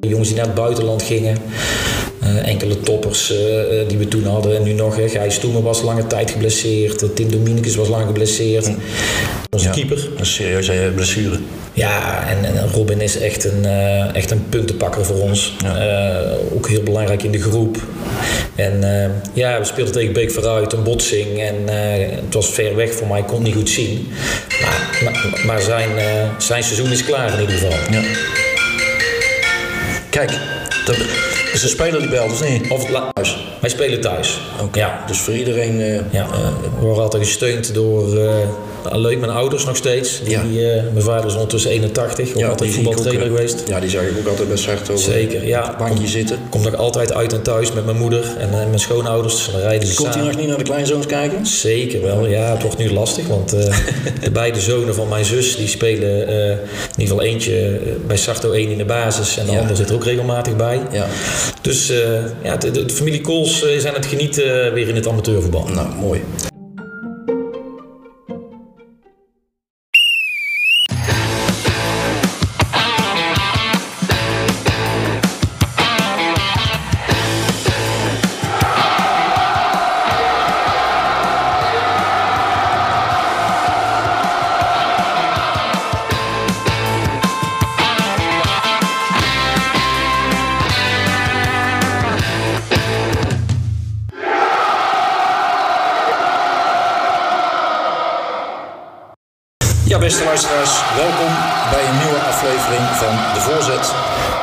Jongens die naar het buitenland gingen. Uh, enkele toppers uh, die we toen hadden. En nu nog, hè. Gijs Stoemen was lange tijd geblesseerd. Tim Dominicus was lang geblesseerd. Onze ja, keeper. Een serieuze blessure. Ja, en, en, Robin is echt een, echt een puntenpakker voor ons. Ja. ook heel belangrijk in de groep. En ja, we speelden tegen Beek vooruit, een botsing. En het was ver weg voor mij, ik kon het niet goed zien. Maar, maar, maar zijn, zijn seizoen is klaar in ieder geval. Ja. Kijk, dat, ze spelen die bel, dus niet? Of thuis. Wij spelen thuis. Okay. Ja. Dus voor iedereen... Uh, ja, uh, we worden altijd gesteund door... Uh, leuk, mijn ouders nog steeds. Die, ja. mijn vader is ondertussen 81, ook ja, altijd voetbaltrainer geweest. Ja, die zag ik ook altijd best hard over Zeker, ja. het bankje zitten. Komt ook altijd uit en thuis met mijn moeder en mijn schoonouders. Dan rijden ze Komt hij nog niet naar de kleinzoons kijken? Zeker wel, ja. Het wordt nu lastig, want de beide zonen van mijn zus... die spelen in ieder geval eentje bij Sarto 1 in de basis... en de ja. ander zit er ook regelmatig bij. Ja. Dus ja, de, de, de familie Kools zijn het genieten weer in het amateurvoetbal. Nou, mooi.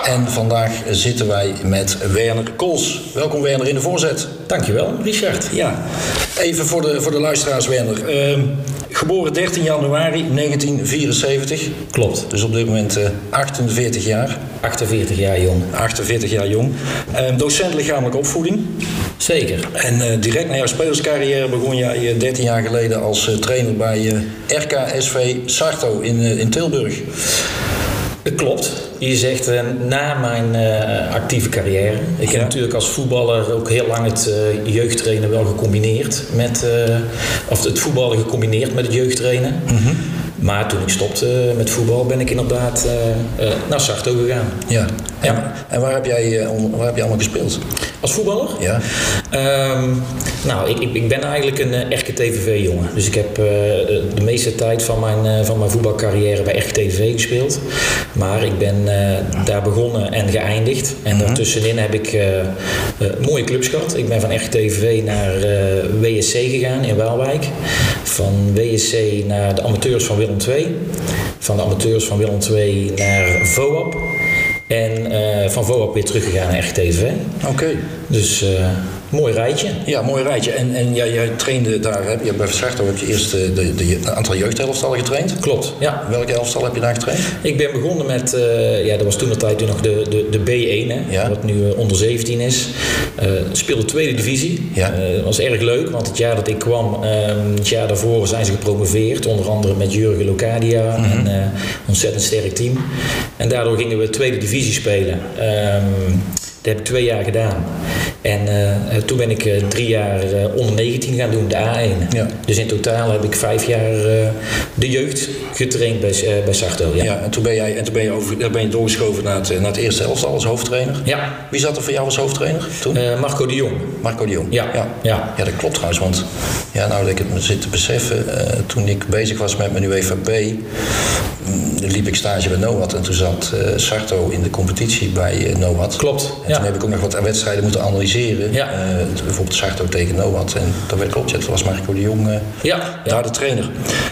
En vandaag zitten wij met Werner Kools. Welkom Werner in De Voorzet. Dankjewel, Richard. Ja, even voor de, voor de luisteraars Werner. Uh, geboren 13 januari 1974. Klopt. Dus op dit moment uh, 48 jaar. 48 jaar jong. 48 jaar jong. Uh, docent lichamelijke opvoeding. Zeker. En uh, direct na jouw spelerscarrière begon jij 13 jaar geleden als uh, trainer bij RKSV Sarto in, in Tilburg. Dat klopt. Je zegt uh, na mijn uh, actieve carrière. Ik heb natuurlijk als voetballer ook heel lang het uh, jeugdtrainen wel gecombineerd met. of het voetballen gecombineerd met het jeugdtrainen. Mm -hmm. Maar toen ik stopte met voetbal ben ik inderdaad naar Sarto gegaan. Ja. En, ja. en waar, heb jij, waar heb je allemaal gespeeld? Als voetballer? Ja. Um, nou, ik, ik, ben eigenlijk een uh, RKTVV-jongen. Dus ik heb uh, de meeste tijd van mijn, uh, van mijn voetbalcarrière bij RKTVV gespeeld. Maar ik ben daar begonnen en geëindigd. En mm -hmm. daartussenin heb ik mooie clubs gehad. Ik ben van RKTVV naar WSC gegaan in Waalwijk. Van WSC naar de amateurs van Willem II. Van de amateurs van Willem II naar VOAP. En uh, van VOAP weer teruggegaan naar RGTV. Oké. Dus uh, mooi rijtje. Ja, mooi rijtje. En, en jij, jij trainde daar, heb je, bij Versarto heb je eerst de, de, de aantal jeugdhelftallen getraind. Klopt, ja. Welke elftal heb je daar getraind? Ik ben begonnen met, uh, ja, dat was toen de tijd nog de, de, de B1, hè, ja. wat nu onder 17 is. Uh, speelde tweede divisie. Ja. dat was erg leuk, want het jaar dat ik kwam, het jaar daarvoor zijn ze gepromoveerd. Onder andere met Jurgen Locadia. Mm -hmm. Een ontzettend sterk team. En daardoor gingen we tweede divisie spelen. Um, dat heb ik twee jaar gedaan. En uh, toen ben ik uh, drie jaar uh, onder 19 gaan doen, de A1. Ja. Dus in totaal heb ik vijf jaar de jeugd getraind bij, bij Sarto. Ja. ja, en toen ben, jij, en toen ben, je, over, ben je doorgeschoven naar het, naar het eerste elftal als hoofdtrainer. Ja. Wie zat er voor jou als hoofdtrainer toen? Marco de Jong. Marco de Jong. Ja. Ja, ja. ja dat klopt trouwens. Want ja, nou dat ik het me zit te beseffen, toen ik bezig was met mijn UEVB, mm, liep ik stage bij NOAD. En toen zat Sarto in de competitie bij NOAD. Klopt. En toen heb ik ook nog wat wedstrijden moeten analyseren. Ja. Uh, bijvoorbeeld Sarto tegen Noat. En dat werd klopt. Het was Marco de Jong uh, ja. daar de trainer.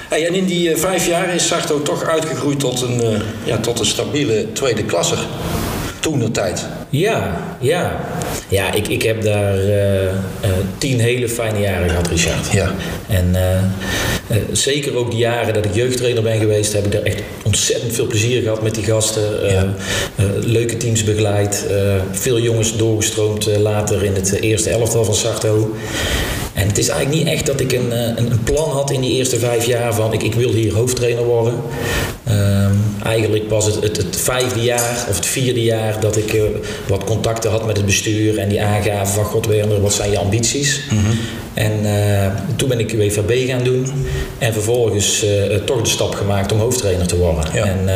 Hey, en in die uh, vijf jaar is Sarto toch uitgegroeid tot een, ja, tot een stabiele tweede klasser. Toen de tijd. Ja, ja. Ja, ik, ik heb daar uh, uh, tien hele fijne jaren gehad, Richard. Ja. En uh, zeker ook die jaren dat ik jeugdtrainer ben geweest, heb ik daar echt ontzettend veel plezier gehad met die gasten. Ja. leuke teams begeleid. veel jongens doorgestroomd later in het eerste elftal van Sarto. En het is eigenlijk niet echt dat ik een, een, een plan had in die eerste vijf jaar van ik, ik wil hier hoofdtrainer worden. Um, eigenlijk was het, het, het, vijfde jaar of het vierde jaar dat ik uh, wat contacten had met het bestuur en die aangaven van God Werner, wat zijn je ambities? Mm -hmm. En uh, toen ben ik WVB gaan doen en vervolgens uh, toch de stap gemaakt om hoofdtrainer te worden. Ja. En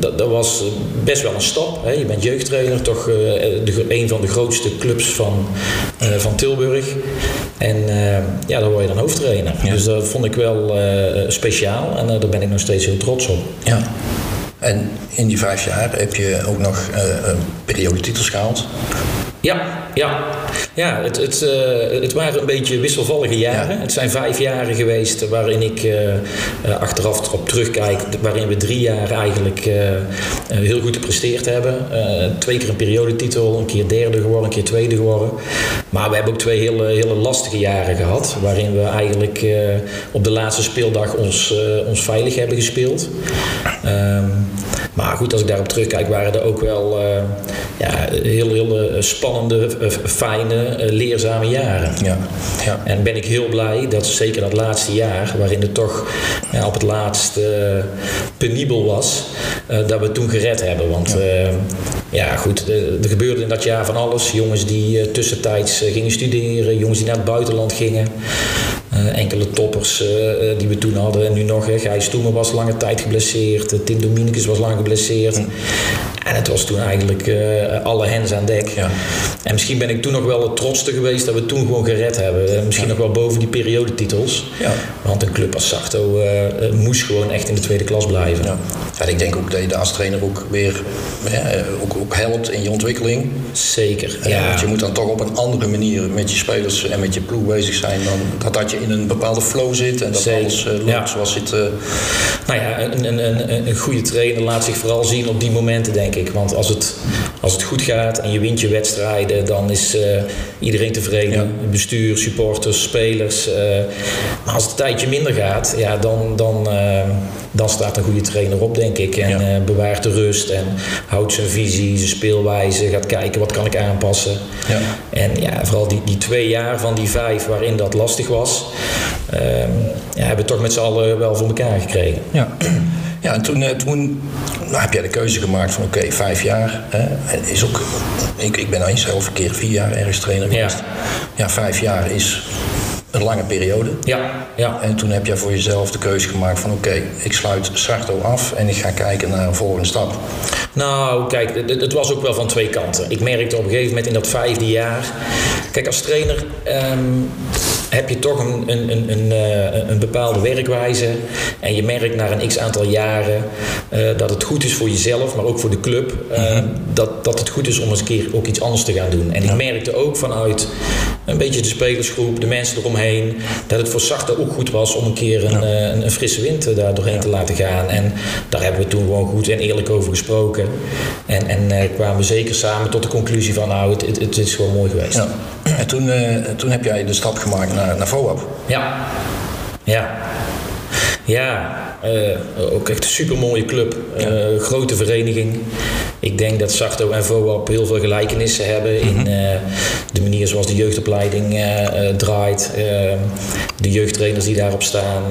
dat, dat, was best wel een stap. Hè. Je bent jeugdtrainer, toch de, een van de grootste clubs van, van Tilburg. En ja, daar word je dan hoofdtrainer. Dus dat vond ik wel speciaal en daar ben ik nog steeds heel trots op. Ja. En in die vijf jaar heb je ook nog uh, periodetitels gehaald. Ja, ja. ja het, het, uh, het waren een beetje wisselvallige jaren. Het zijn vijf jaren geweest waarin ik uh, achteraf op terugkijk, waarin we drie jaar eigenlijk heel goed gepresteerd hebben. twee keer een periodetitel, een keer derde geworden, een keer tweede geworden. Maar we hebben ook twee hele, hele lastige jaren gehad, waarin we eigenlijk op de laatste speeldag ons, ons veilig hebben gespeeld. Um, maar goed, als ik daarop terugkijk, waren er ook wel uh, ja, heel, heel uh, spannende, uh, fijne, leerzame jaren. Ja. Ja. En ben ik heel blij dat zeker dat laatste jaar, waarin het toch ja, op het laatst penibel was, dat we toen gered hebben. Want ja, ja goed, er gebeurde in dat jaar van alles. Jongens die tussentijds gingen studeren, jongens die naar het buitenland gingen. Enkele toppers die we toen hadden en nu nog. Gijs Stoemer was lange tijd geblesseerd, Tim Dominicus was lang geblesseerd. En het was toen eigenlijk alle hens aan dek. Ja. En misschien ben ik toen nog wel het trotste geweest dat we toen gewoon gered hebben. Eh, misschien nog wel boven die periodetitels. Ja. Want een club als Sarto moest gewoon echt in de tweede klas blijven. Ja. ja ik denk ook dat je de als trainer ook weer ook, ook helpt in je ontwikkeling. Zeker. Ja. Want je moet dan toch op een andere manier met je spelers en met je ploeg bezig zijn dan dat, dat je in een bepaalde flow zit en dat Zeker. alles loopt zoals het. Nou ja, een, een, een, een goede trainer laat zich vooral zien op die momenten, denk ik. Want als het, als het goed gaat en je wint je wedstrijden, dan is uh, iedereen tevreden. Bestuur, supporters, spelers. Uh, maar als het een tijdje minder gaat, ja, dan, dan, uh, dan staat een goede trainer op, denk ik. En ja. bewaart de rust en houdt zijn visie, zijn speelwijze. Gaat kijken wat kan ik aanpassen. Ja. En ja, vooral die, die twee jaar van die vijf waarin dat lastig was, ja, hebben we toch met z'n allen wel voor elkaar gekregen. Ja. Ja, en toen, eh, toen nou, heb jij de keuze gemaakt van oké, vijf jaar. Hè, is ook, ik, ik ben eens zelf een keer vier jaar ergens trainer geweest. Ja, ja vijf jaar is een lange periode. Ja, ja. En toen heb jij voor jezelf de keuze gemaakt van oké, ik sluit Sarto af en ik ga kijken naar een volgende stap. Nou, kijk, het, het, was ook wel van twee kanten. Ik merkte op een gegeven moment in dat vijfde jaar. Kijk, als trainer um, heb je toch een, een, een, een, eh, een bepaalde werkwijze. En je merkt na een x aantal jaren uh, dat het goed is voor jezelf, maar ook voor de club. Uh, dat, dat het goed is om eens een keer ook iets anders te gaan doen. En ik merkte ook vanuit een beetje de spelersgroep, de mensen eromheen, dat het voor Sarta ook goed was om een keer een, een, een, frisse wind daar doorheen te laten gaan. En daar hebben we toen gewoon goed en eerlijk over gesproken. En, en kwamen we zeker samen tot de conclusie van nou, het, het, het is gewoon mooi geweest. Ja. En toen, toen heb jij de stap gemaakt naar, naar VOAP. Ja. Ja. Ja, uh, ook echt een supermooie club. Uh, grote vereniging. Ik denk dat Sarto en VOAP heel veel gelijkenissen hebben in uh, de manier zoals de jeugdopleiding draait. De jeugdtrainers die daarop staan.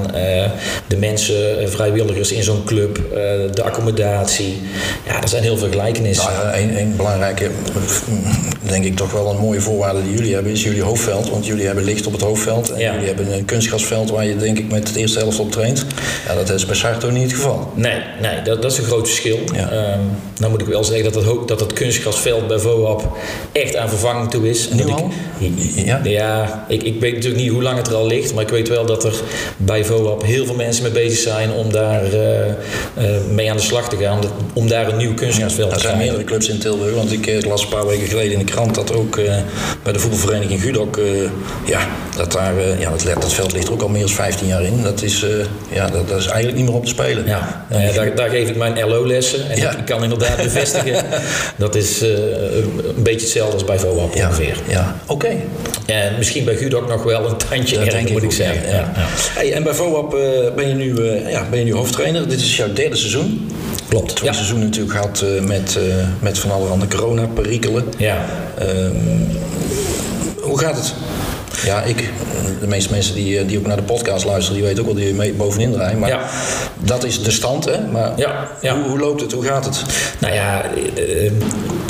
de mensen, vrijwilligers in zo'n club. de accommodatie. Ja, er zijn heel veel gelijkenissen. Nou, een, een belangrijke, denk ik toch wel een mooie voorwaarde die jullie hebben, is jullie hoofdveld. Want jullie hebben licht op het hoofdveld. En jullie hebben een kunstgrasveld waar je denk ik met het eerste helft op traint. Ja, dat is bij Sarto niet het geval. Nee, nee dat, dat is een groot verschil. Ja. Um, nou moet ik wel zeggen dat het, dat het kunstgrasveld bij VOAP echt aan vervanging toe is. Nu al? ja, ja ik, ik weet natuurlijk niet hoe lang het er al ligt. Maar ik weet wel dat er bij VOAP heel veel mensen mee bezig zijn om daar uh, uh, mee aan de slag te gaan. Om daar een nieuw kunstgrasveld ja, te krijgen. Er zijn meerdere clubs in Tilburg. Want ik uh, las een paar weken geleden in de krant dat ook bij de voetbalvereniging Gudok... ja, dat daar, ja, dat, dat veld ligt er ook al meer dan 15 jaar in. Dat is, ja, dat, dat is eigenlijk niet meer op te spelen. Ja, uh, daar, daar, geef ik mijn LO-lessen. En ik, kan inderdaad bevestigen. dat is een beetje hetzelfde als bij VOAP ja, ongeveer. Ja, oké. En misschien bij Gudok nog wel een tandje moet ik zeggen. Ja. Hey, en bij VOAP uh, ben, je nu, ja, ben je nu hoofdtrainer. Dit is jouw derde seizoen. Klopt. Twee seizoenen natuurlijk gehad met, met van allerhande corona-perikelen. Ja. Um, hoe gaat het? Ja, ik, de meeste mensen die, eh, die ook naar de podcast luisteren, die weten ook wel die mee bovenin draaien. Maar ja. dat is de stand, hè? Maar ja, ja. Hoe, hoe, loopt het? Hoe gaat het? Nou ja,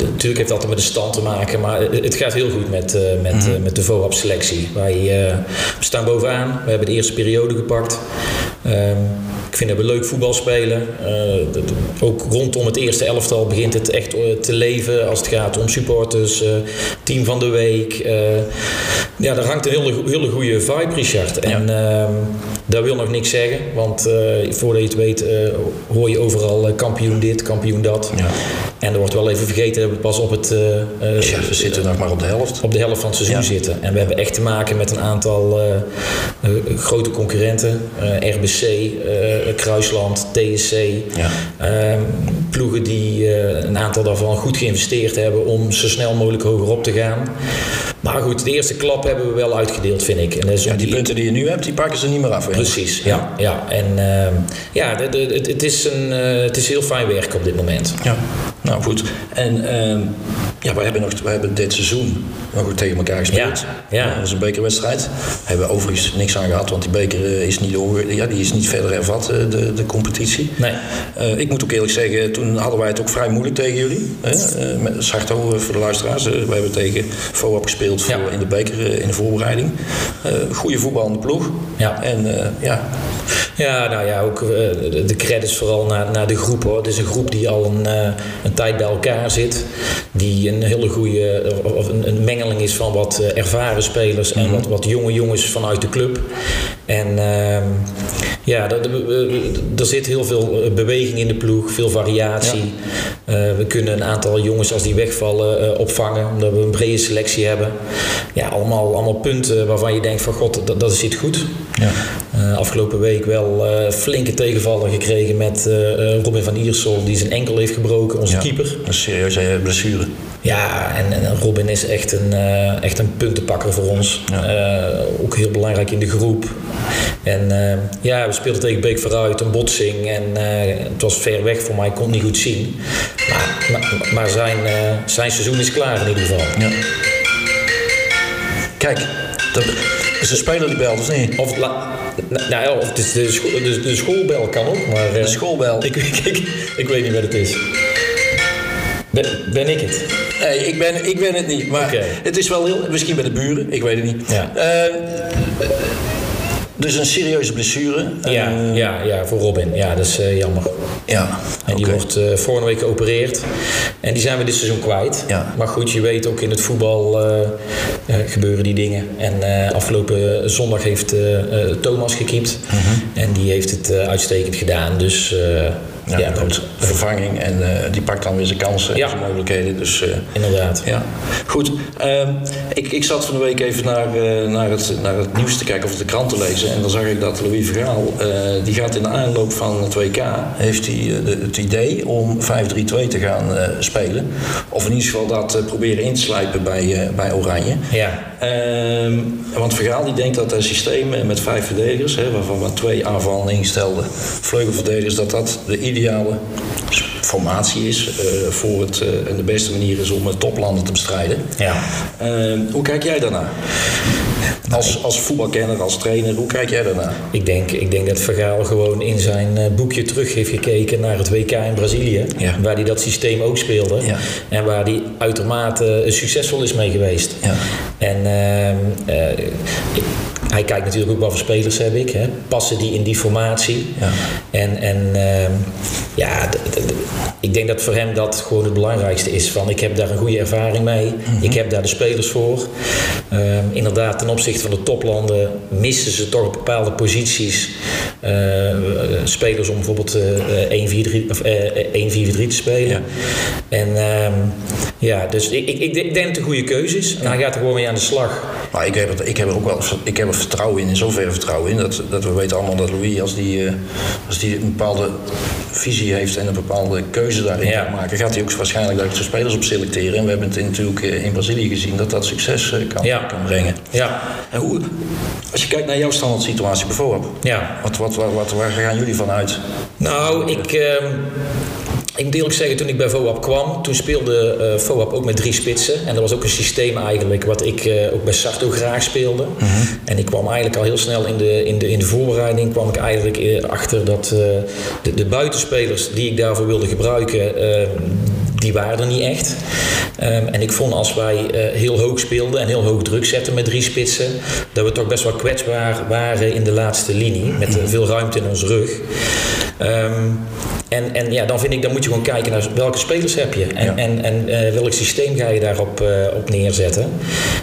natuurlijk heeft het altijd met de stand te maken. Maar het gaat heel goed met, uh, met, mm -hmm. met de VOAP-selectie. Wij staan bovenaan. We hebben de eerste periode gepakt. Ehm, ik vind dat we leuk voetbal spelen. Uh, ook rondom het eerste elftal begint het echt eh, te leven als het gaat om supporters, team van de week. ja, daar hangt een hele, hele goede vibe, Richard. En ja. Dat wil nog niks zeggen, want voordat je het weet hoor je overal kampioen dit, kampioen dat. Ja. En er wordt wel even vergeten dat we pas op het... ja, we zitten nog maar op de helft. Op de helft van het seizoen zitten. En we hebben echt te maken met een aantal grote concurrenten. RBC, Kruisland, TSC. Ja. Ehm, ploegen die eh, een aantal daarvan goed geïnvesteerd hebben om zo snel mogelijk hoger op te gaan. Maar goed, de eerste klap hebben we wel uitgedeeld, vind ik. En ja, die, punten die je nu hebt, die pakken ze niet meer af. Precies, ja. ja. En uh, ja, de, de, het, het, is een, uh, het is heel fijn werk op dit moment. Ja, nou goed. En uh, ja, we hebben, nog, we hebben dit seizoen nog tegen elkaar gespeeld. Ja, ja. Dat is een bekerwedstrijd. Daar hebben we overigens niks aan gehad, want die beker eh, is niet, ja, die is niet verder hervat, de, de competitie. Nee. ik moet ook eerlijk zeggen, toen hadden wij het ook vrij moeilijk tegen jullie. met Sarto voor de luisteraars. we hebben tegen FOAP gespeeld voor in de beker eh, in de voorbereiding. Uh, goede voetballende ploeg. Ja. En eh, ja. Ja, nou ja, ook de credits vooral naar, naar de groep hoor. Het is een groep die al een, een tijd bij elkaar zit. Die een hele goede, of een, een mengeling is van wat ervaren spelers en mhm. wat, wat jonge jongens vanuit de club. En ehm, ja, er, zit heel veel beweging in de ploeg, veel variatie. we kunnen een aantal jongens als die wegvallen opvangen, omdat we een brede selectie hebben ja, allemaal, allemaal punten waarvan je denkt van god, dat, dat zit goed. Ja. Uh, afgelopen week wel uh, flinke tegenvallen gekregen met uh, Robin van Iersel, die zijn enkel heeft gebroken, onze keeper. Een serieuze blessure. Ja, en, en, Robin is echt een, echt een puntenpakker voor ons. ook heel belangrijk in de groep. En ja, we speelden tegen Beek vooruit, een botsing. En het was ver weg voor mij, ik kon het niet goed zien. Maar, maar, maar zijn, zijn seizoen is klaar in ieder geval. Ja. Kijk, dat is een speler die belt, of niet? Of, la, nou ja, of het is de, scho de, de, schoolbel kan ook, maar... De eh, schoolbel? Ik, ik, ik, ik, weet niet wat het is. Ben, ben ik het? Nee, ik ben, ik ben het niet. Maar het is wel heel... Misschien bij de buren, ik weet het niet. Ja. Uh, dus een serieuze blessure. Ja, uh, ja, ja, voor Robin. Ja, dat is uh, jammer. Ja, En die wordt uh, vorige week geopereerd. En die zijn we dit seizoen kwijt. Ja. Maar goed, je weet ook in het voetbal gebeuren die dingen. En afgelopen zondag heeft Thomas gekiept. -huh. En die heeft het uitstekend gedaan. Dus ja, ja goed. Vervanging en uh, die pakt dan weer zijn kansen en zijn mogelijkheden. Dus, uh, Inderdaad. Ja. Goed, uh, ik, ik zat van de week even naar, uh, naar, het, naar het nieuws te kijken of de krant te lezen. En dan zag ik dat Louis Vergaal, die gaat in de aanloop van het WK, heeft hij het idee om 5-3-2 te gaan spelen. Of in ieder geval dat proberen in te slijpen bij, bij Oranje. Ja. Ehm, want Vergaal die denkt dat het systeem met vijf verdedigers, hè, waarvan maar twee aanvallen ingestelde vleugelverdedigers, dat dat de ideale formatie is uh, voor het, uh, en de beste manier is om het toplanden te bestrijden. Ja. Hoe kijk jij daarnaar? Als, als voetbalkenner, als trainer, hoe kijk jij daarnaar? Ik denk, ik denk dat Vergaal gewoon in zijn boekje terug heeft gekeken naar het WK in Brazilië. Ja. Waar hij dat systeem ook speelde. Ja. En waar hij uitermate succesvol is mee geweest. Ja. En ehm, hij kijkt natuurlijk ook wat voor spelers heb ik. Hè. Passen die in die formatie? Ja. En, en uh, ja, ik denk dat voor hem dat gewoon het belangrijkste is. Van ik heb daar een goede ervaring mee. Mhm. Ik heb daar de spelers voor. Uh, inderdaad, ten opzichte van de toplanden missen ze toch bepaalde posities. Uh, spelers om bijvoorbeeld 1-4-3 te spelen. Ja. En ehm, ja, dus ik, ik, ik, denk dat het een goede keuze is. En hij gaat er gewoon mee aan de slag. Maar ik heb, ik heb er ook wel ik heb er vertrouwen in, in zoverre vertrouwen in, dat, dat we weten allemaal dat Louis, als die, als die een bepaalde visie heeft en een bepaalde keuze daarin ja. maken, gaat hij ook waarschijnlijk daar zijn spelers op selecteren. En we hebben het natuurlijk eh, in Brazilië gezien dat dat succes kan, ja. kan brengen. Ja. En hoe, als je kijkt naar jouw standaard situatie bijvoorbeeld, ja. wat, wat, wat, wat, waar gaan jullie van uit? Nou, ik. Uh, ik moet eerlijk zeggen, toen ik bij VOAP kwam, toen speelde uh, VOAP ook met drie spitsen. En dat was ook een systeem eigenlijk wat ik uh, ook bij Sarto graag speelde. Mhm. -huh. En ik kwam eigenlijk al heel snel in de, in de, in de voorbereiding kwam ik eigenlijk eh, achter dat de, de buitenspelers die ik daarvoor wilde gebruiken, die waren er niet echt. Ehm, en ik vond als wij heel hoog speelden en heel hoog druk zetten met drie spitsen, dat we toch best wel kwetsbaar waren in de laatste linie. Met veel ruimte in ons rug. Ehm, en, en ja, dan vind ik, dan moet je gewoon kijken naar welke spelers heb je. En, en, en uh, welk systeem ga je daarop uh, op neerzetten.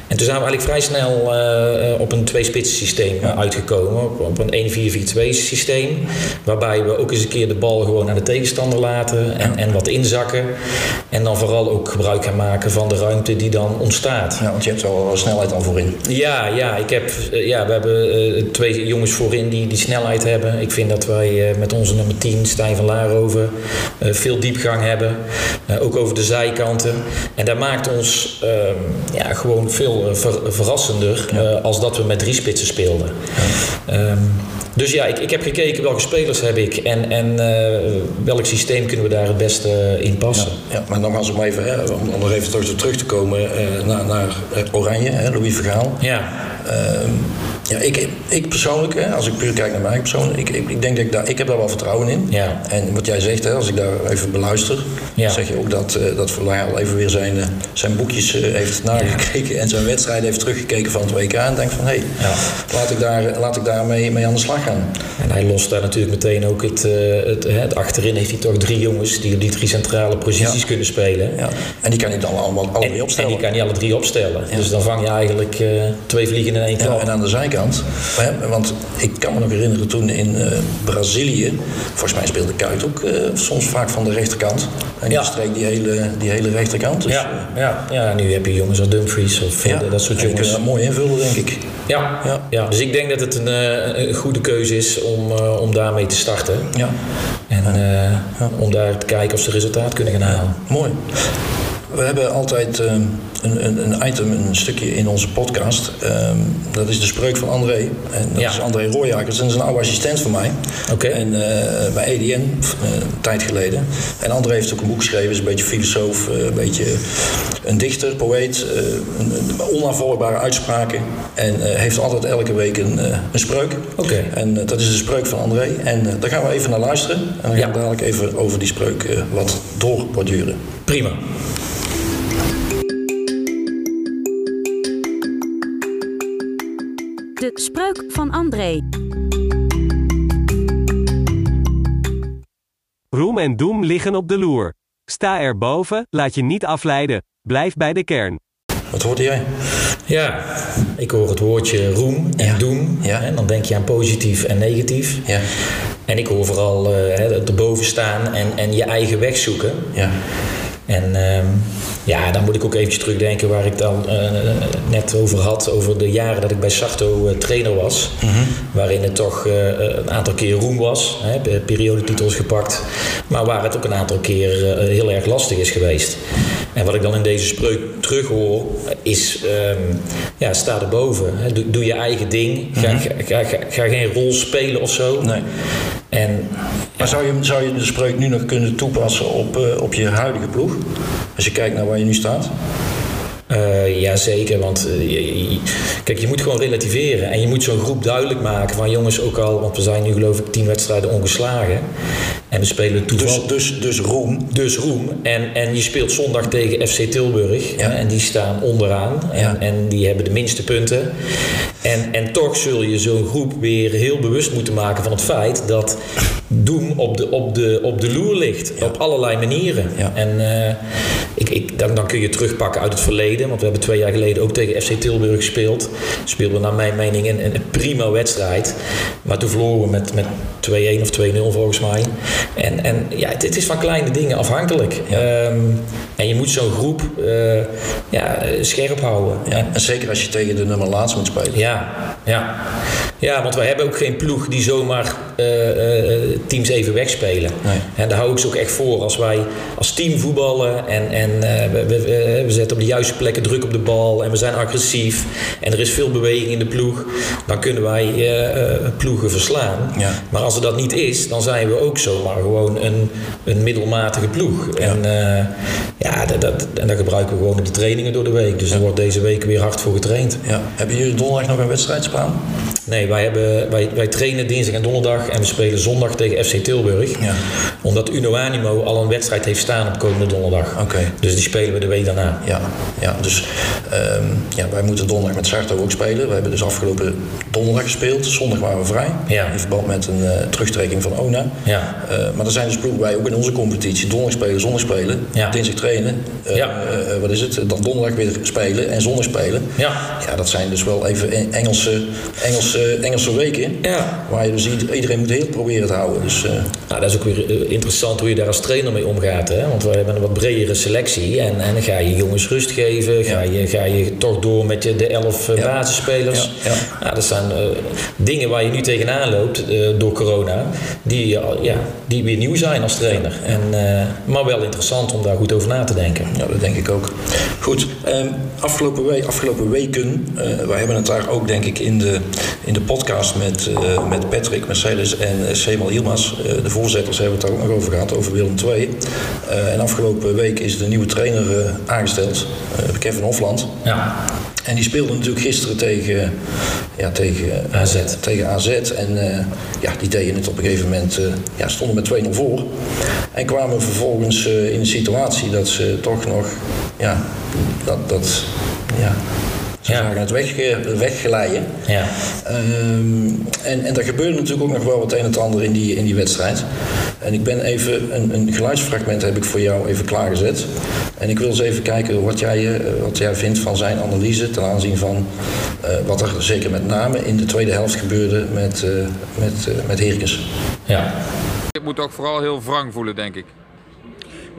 En toen zijn we eigenlijk vrij snel uh, op een twee-spitsen systeem uitgekomen. Op, op een 1-4-4-2 systeem. Waarbij we ook eens een keer de bal gewoon aan de tegenstander laten. En, en wat inzakken. En dan vooral ook gebruik gaan maken van de ruimte die dan ontstaat. Ja, want je hebt al snelheid al voorin. Ja, ja, ik heb, ja we hebben twee jongens voorin die die snelheid hebben. Ik vind dat wij met onze nummer 10, Stijn van Laren Uh, veel diepgang hebben. Uh, ook over de zijkanten. En dat maakt ons uh, ja, gewoon veel eh, ver, verrassender als dat we met drie spitsen speelden. Ja. Um, dus ja, ik, ik heb gekeken welke spelers heb ik en, en welk systeem kunnen we daar het beste in passen. Ja, ja maar nogmaals om even, hè, om, om nog even terug te komen naar, naar Oranje, hè, Louis Vergaal. Ja. Ehm, ja, ik, ik persoonlijk, hè, als ik puur kijk naar mij persoonlijk, ik, ik, ik denk dat ik daar, ik heb daar wel vertrouwen in. Ja. En wat jij zegt, hè, als ik daar even beluister, ja. zeg je ook dat, uh, dat al even weer zijn, uh, zijn boekjes uh, heeft nagekeken en zijn wedstrijd heeft teruggekeken van het WK en denkt van hé, hey, laat ik daar, laat ik daar mee, mee aan de slag gaan. En hij lost daar natuurlijk meteen ook het, het, het, achterin heeft hij toch drie jongens die op die drie centrale posities kunnen spelen. Ja. En die kan hij dan allemaal alle drie opstellen. En die kan hij alle drie opstellen. Dus dan vang je eigenlijk twee vliegen in één klap. en aan de zijkant want ik kan me nog herinneren toen in uh, Brazilië, volgens mij speelde Kuit ook uh, soms vaak van de rechterkant. En die streek die hele, die hele rechterkant. Dus, ja, uh, ja, ja, nu heb je jongens als Dumfries of ja, dat soort jongens. Die kunnen mooi invullen, denk ik. Ja, ja. ja. dus ik denk dat het een, een goede keuze is om, om daarmee te starten. Ja. En ja. om daar te kijken of ze resultaat kunnen gaan halen. Mooi. We hebben altijd een, een, een, item, een stukje in onze podcast. Um, dat is de spreuk van André. En dat is André Rooijakers. Dat is een oude assistent van mij. Oké. En uh, bij EDN, uh, een tijd geleden. En André heeft ook een boek geschreven. Is een beetje filosoof, uh, een beetje een dichter, poëet. Onafvolgbare uitspraken. En heeft altijd elke week een, een spreuk. Oké. En dat is de spreuk van André. En daar gaan we even naar luisteren. En dan gaan we dadelijk even over die spreuk wat doorborduren. Prima. De spreuk van André. Roem en doem liggen op de loer. Sta erboven, laat je niet afleiden. Blijf bij de kern. Wat hoorde jij? Ja, ik hoor het woordje roem en ja. doem. Ja. En dan denk je aan positief en negatief. Ja. En ik hoor vooral uh, erboven staan en, en je eigen weg zoeken. Ja. En uh, ja, dan moet ik ook eventjes terugdenken waar ik al uh, net over had. Over de jaren dat ik bij Sarto uh, trainer was. Mm -hmm. Waarin het toch uh, een aantal keer roem was. Hè, periodetitels gepakt. Maar waar het ook een aantal keer heel erg lastig is geweest. En wat ik dan in deze spreuk terughoor is... Um, ja, sta erboven. Hè, doe, doe, je eigen ding. Ga, mm -hmm. ga, ga, ga, geen rol spelen of zo. Nee. En, maar zou je, zou je de spreuk nu nog kunnen toepassen op, uh, op je huidige ploeg? Als je kijkt naar waar je nu staat? Uh, ja, zeker. Want uh, je, kijk, je moet gewoon relativeren. En je moet zo'n groep duidelijk maken van jongens ook al... want we zijn nu geloof ik tien wedstrijden ongeslagen. En we spelen toevallig... Dus, dus, dus Roem? Dus Roem. En, en je speelt zondag tegen FC Tilburg. Ja. En die staan onderaan. En, ja. en die hebben de minste punten. En, en toch zul je zo'n groep weer heel bewust moeten maken van het feit... dat Doem op de, op de, op de loer ligt. Ja. Op allerlei manieren. En uh, ik, ik, dan, dan kun je terugpakken uit het verleden. Want we hebben twee jaar geleden ook tegen FC Tilburg gespeeld. Speelden naar mijn mening een, een prima wedstrijd. Maar toen verloren we met, met 2-1 of 2-0 volgens mij. En, en ja, het, het, is van kleine dingen afhankelijk. Ja. Um, en je moet zo'n groep uh, ja, scherp houden. Ja, en zeker als je tegen de nummer laatst moet spelen. Ja, ja. Ja want wij hebben ook geen ploeg die zomaar uh, uh, teams even wegspelen. Nee. En daar hou ik ze ook echt voor. Als wij als team voetballen en, en we, we, we, zetten op de juiste plekken druk op de bal en we zijn agressief en er is veel beweging in de ploeg, dan kunnen wij ploegen verslaan. Ja. Maar als er dat niet is, dan zijn we ook zomaar gewoon een, een middelmatige ploeg. Ja. En ja, dat, dat, en dat gebruiken we gewoon in de trainingen door de week. Dus er wordt deze week weer hard voor getraind. Ja. Hebben jullie donderdag nog een wedstrijd, Spaan? Nee, wij, hebben, wij, wij trainen dinsdag en donderdag en we spelen zondag tegen FC Tilburg. Ja. Omdat Uno Animo al een wedstrijd heeft staan op komende donderdag. Oké. Dus die spelen we de week daarna. Ja, ja dus um, ja, wij moeten donderdag met Sarto ook spelen. We hebben dus afgelopen donderdag gespeeld. Zondag waren we vrij. Ja. In verband met een uh, terugtrekking van ONA. Ja. Uh, maar er zijn dus ploegen bij, ook in onze competitie. Donderdag spelen, zondag spelen. Ja. Dinsdag trainen. Uh, ja. wat is het? Dan donderdag weer spelen en zondag spelen. Ja. Ja, dat zijn dus wel even Engelse, Engelse, Engelse weken. Ja. Waar je dus iedereen moet heel proberen te houden. Dus, nou, dat is ook weer interessant hoe je daar als trainer mee omgaat. Hè? Want we hebben een wat bredere selectie. En, en dan ga je jongens rust geven. Ga, je, ga je toch door met je, de elf ja. basisspelers. Ja. Ja. dat zijn uh, dingen waar je nu tegenaan loopt uh, door corona. Die, ja, die weer nieuw zijn als trainer. En, uh, maar wel interessant om daar goed over na te denken. Ja, dat denk ik ook. Goed, um, afgelopen, week, afgelopen weken, wij hebben het daar ook denk ik in de, in de podcast met, met Patrick Mercedes en Semal Ilmas, de voorzitters, hebben we het daar ook nog over gehad, over Willem II. en afgelopen week is de nieuwe trainer aangesteld, Kevin Hofland. Ja. En die speelde natuurlijk gisteren tegen, ja, tegen AZ. Tegen AZ. En uh, ja, die deden het op een gegeven moment, uh, ja, stonden met 2-0 voor. En kwamen vervolgens uh, in de situatie dat ze toch nog, ja, dat, dat ja, ze ja. zagen het weg, weggeleiden. Ja. Um, en, en er gebeurde natuurlijk ook nog wel wat een en ander in die, in die wedstrijd. En ik ben even, een, een geluidsfragment heb ik voor jou even klaargezet. En ik wil eens even kijken wat jij, eh, wat jij vindt van zijn analyse ten aanzien van uh, wat er zeker met name in de tweede helft gebeurde met, uh, met, uh, met Herkens. Ja. Het moet ook vooral heel wrang voelen, denk ik.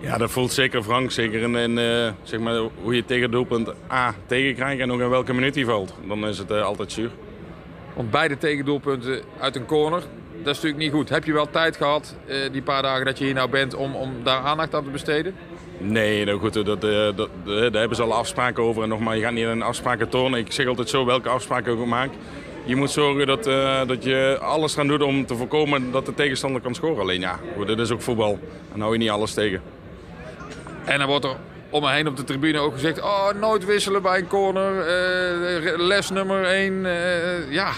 Ja, dat voelt zeker wrang. Zeker in, in uh, zeg maar, hoe je tegen doelpunt A tegenkrijgt en ook in welke minuut hij valt. Dan is het altijd zuur. Want beide tegendoelpunten uit een corner, dat is natuurlijk niet goed. Heb je wel tijd gehad, uh, die paar dagen dat je hier nou bent, om, om daar aandacht aan te besteden? Nee, nou goed, dat, dat, dat, daar hebben ze al afspraken over. En nogmaals, je gaat niet in afspraken tonen. Ik zeg altijd zo, welke afspraken ik ook maak. Je moet zorgen dat, uh, dat je alles gaat doen om te voorkomen dat de tegenstander kan scoren. Alleen ja, dit is ook voetbal. Dan hou je niet alles tegen. En dan wordt er om me heen op de tribune ook gezegd... oh, nooit wisselen bij een corner. Uh, les nummer 1. Uh, ja,